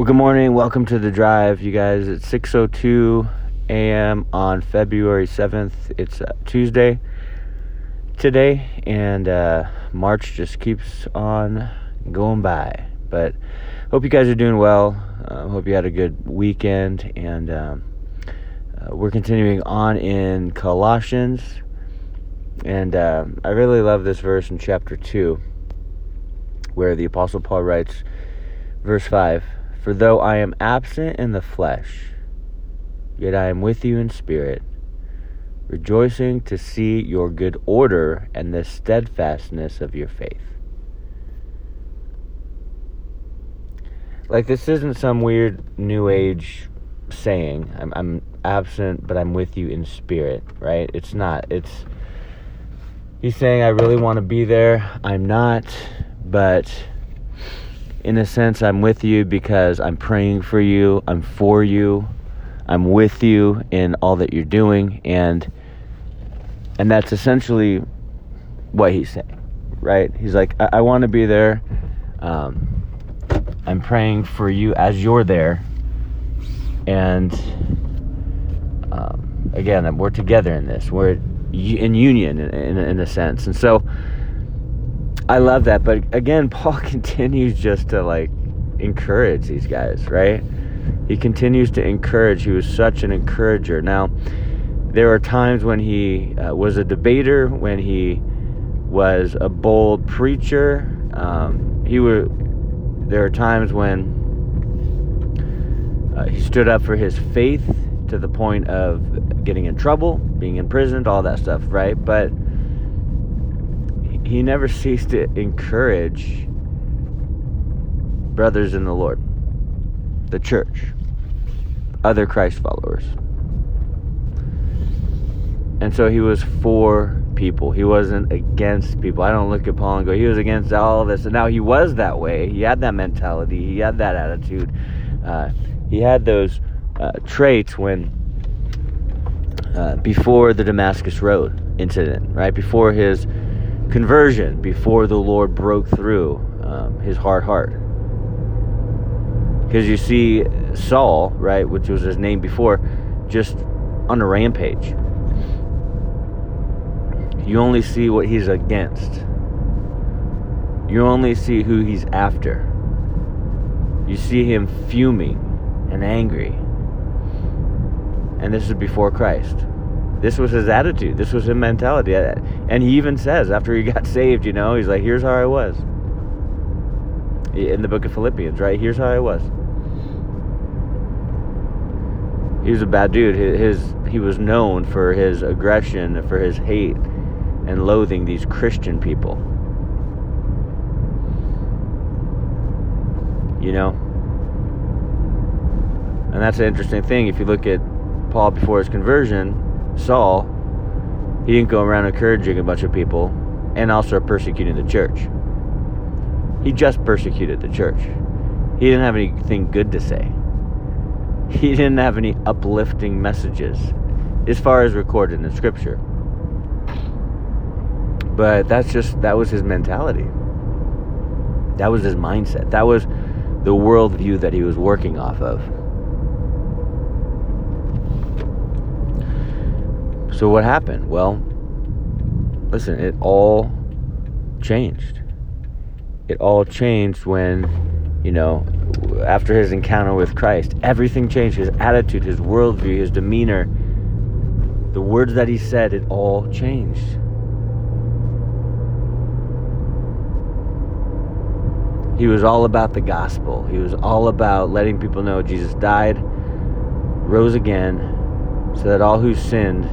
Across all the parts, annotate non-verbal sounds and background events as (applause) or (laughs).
Well, good morning. Welcome to the drive, you guys. It's 6:02 a.m. on February 7th. It's uh, Tuesday today, and uh, March just keeps on going by. But hope you guys are doing well. Uh, hope you had a good weekend, and um, uh, we're continuing on in Colossians. And uh, I really love this verse in chapter 2, where the Apostle Paul writes, verse 5 For though I am absent in the flesh, yet I am with you in spirit, rejoicing to see your good order and the steadfastness of your faith. Like, this isn't some weird new age saying, I'm, I'm absent, but I'm with you in spirit, right? It's not. It's. He's saying, I really want to be there. I'm not, but in a sense, I'm with you because I'm praying for you, I'm for you, I'm with you in all that you're doing, and and that's essentially what he's saying, right? He's like, I, I want to be there. Um, I'm praying for you as you're there, and um, again, we're together in this. We're in union in, in, in a sense, and so I love that. But again, (laughs) Paul continues just to like encourage these guys, right? He continues to encourage. He was such an encourager. Now, there are times when he uh, was a debater, when he was a bold preacher. Um, he were. There are times when uh, he stood up for his faith to the point of getting in trouble, being imprisoned, all that stuff, right? But he never ceased to encourage brothers in the Lord, the church, other Christ followers. And so he was for people. He wasn't against people. I don't look at Paul and go, he was against all this. And now he was that way. He had that mentality. He had that attitude. Uh, he had those uh, traits when uh, before the Damascus Road incident, right? Before his conversion before the Lord broke through um, his hard heart. Because you see Saul, right, which was his name before, just on a rampage. You only see what he's against. You only see who he's after. You see him fuming and angry. And this is before Christ. This was his attitude. This was his mentality. And he even says after he got (laughs) saved, you know, he's like, here's how I was. In the book of Philippians, right? Here's how I was. He was a bad dude. His, he was known for his aggression, for his hate and loathing these Christian people. You know? And that's an interesting thing. If you look at Paul before his conversion, Saul, he didn't go around encouraging a bunch of people and also persecuting the church. He just persecuted the church. He didn't have anything good to say. He didn't have any uplifting messages as far as recorded in scripture. But that's just, that was his mentality. That was his mindset. That was the worldview that he was working off of. So what happened? Well, listen, it all changed. It all changed when, you know, after his encounter with Christ. Everything changed. His attitude, his worldview, his demeanor, the words that he said, it all changed. He was all about the gospel. He was all about letting people know Jesus died, rose again, so that all who sinned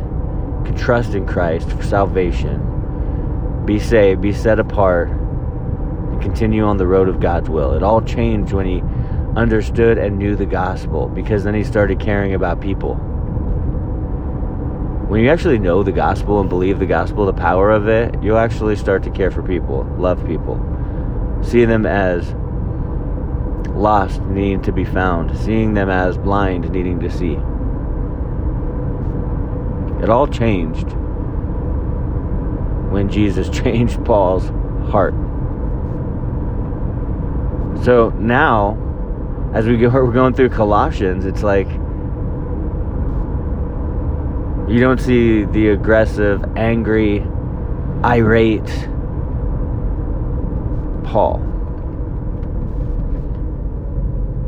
trust in Christ for salvation, be saved, be set apart, and continue on the road of God's will. It all changed when he understood and knew the gospel because then he started caring about people. When you actually know the gospel and believe the gospel, the power of it, you'll actually start to care for people, love people, see them as lost, needing to be found, seeing them as blind, needing to see. It all changed when Jesus (laughs) changed Paul's heart. So now as we go, (laughs) we're going through Colossians, it's like you don't see the aggressive, angry, irate Paul.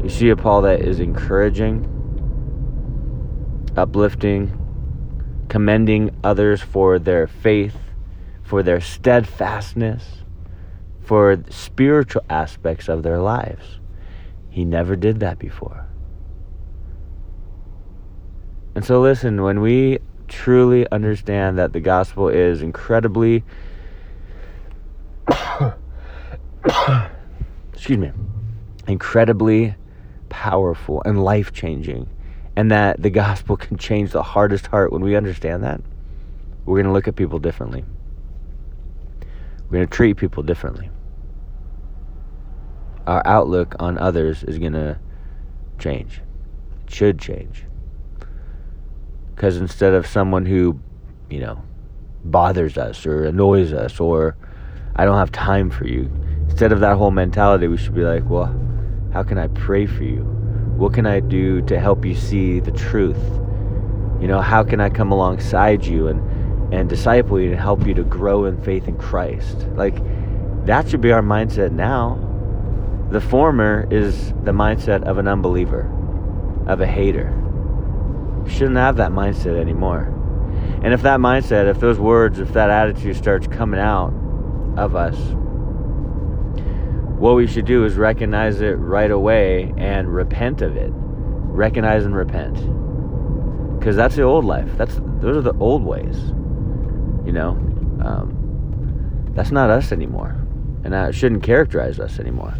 You see a Paul that is encouraging, uplifting, commending others for their faith, for their steadfastness, for spiritual aspects of their lives. He never did that before. And so, listen, when we truly understand that the gospel is incredibly, (coughs) excuse me, incredibly powerful and life changing, and that the gospel (laughs) can change the hardest heart when we understand that, we're going to look at people differently. We're going to treat people differently. Our outlook on others is going to change. It should change. Because instead of someone who, you know, bothers us or annoys us or I don't have time for you, instead of that whole mentality, we should be like, well, how can I pray for you? What can I do to help you see the truth? You know, how can I come alongside you and, and disciple you and help you to grow in faith in Christ? Like, that should be our mindset now. The former is the mindset of an unbeliever, of a hater shouldn't have that mindset anymore. And if that mindset, if those words, if that attitude starts coming out of us, what we should do is recognize it right away and repent of it. Recognize and repent. Because that's the old life. That's those are the old ways. You know, um, that's not us anymore, and that shouldn't characterize us anymore.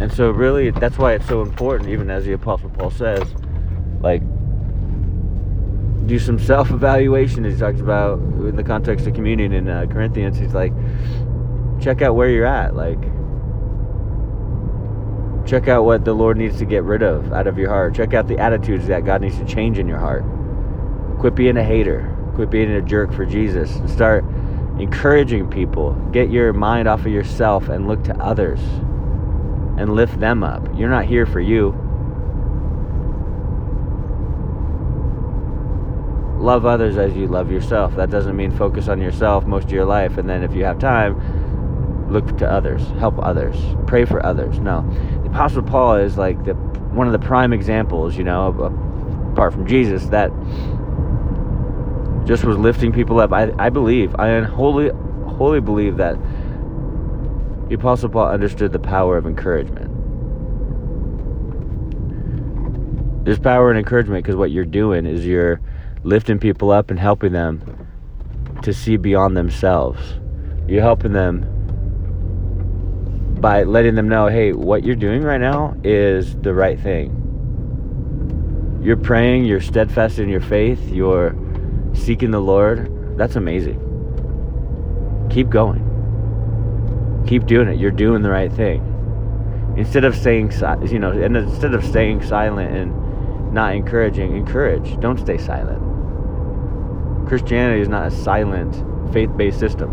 And so, really, that's why it's so important, even as the Apostle Paul says, like do some self evaluation. He talks about in the context of communion in uh, Corinthians. He's like, check out where you're at. Like, check out what the Lord needs to get rid of out of your heart. Check out the attitudes that God needs to change in your heart. Quit being a hater. Quit being a jerk for Jesus. And start encouraging people. Get your mind off of yourself and look to others and lift them up. You're not here for you. love others as you love yourself. That doesn't mean focus on yourself most of your life and then if you have time, look to others, help others, pray for others. No. The Apostle Paul is like the one of the prime examples, you know, apart from Jesus, that just was lifting people up. I, I believe, I wholly, wholly believe that the Apostle Paul understood the power of encouragement. There's power in encouragement because what you're doing is you're lifting people up and helping them to see beyond themselves. You're helping them by letting them know, hey, what you're doing right now is the right thing. You're praying, you're steadfast in your faith, you're seeking the Lord. That's amazing. Keep going. Keep doing it. You're doing the right thing. Instead of saying, you know, and instead of staying silent and not encouraging, encourage. Don't stay silent. Christianity is not a silent, faith based system.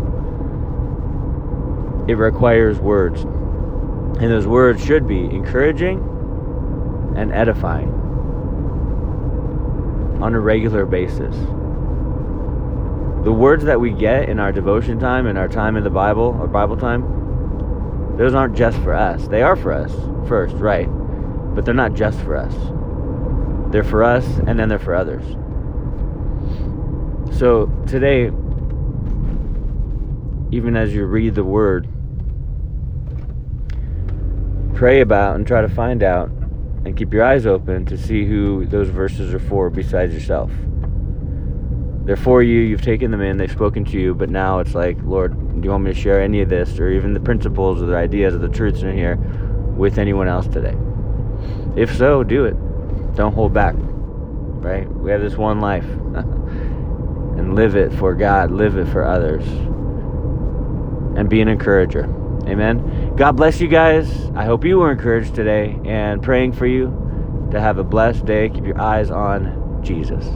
It requires words. And those words should be encouraging and edifying on a regular basis. The words that we get in our devotion time and our time in the Bible, our Bible time, those aren't just for us. They are for us first, right? But they're not just for us. They're for us and then they're for others. So today, even as you read the word, pray about and try to find out and keep your eyes open to see who those verses are for besides yourself. They're for you, you've taken them in, they've spoken to you, but now it's like, Lord, do you want me to share any of this or even the principles or the ideas or the truths in here with anyone else today? If so, do it. Don't hold back. Right? We have this one life. (laughs) and live it for God, live it for others, and be an encourager. Amen. God bless you guys. I hope you were encouraged today and praying for you to have a blessed day. Keep your eyes on Jesus.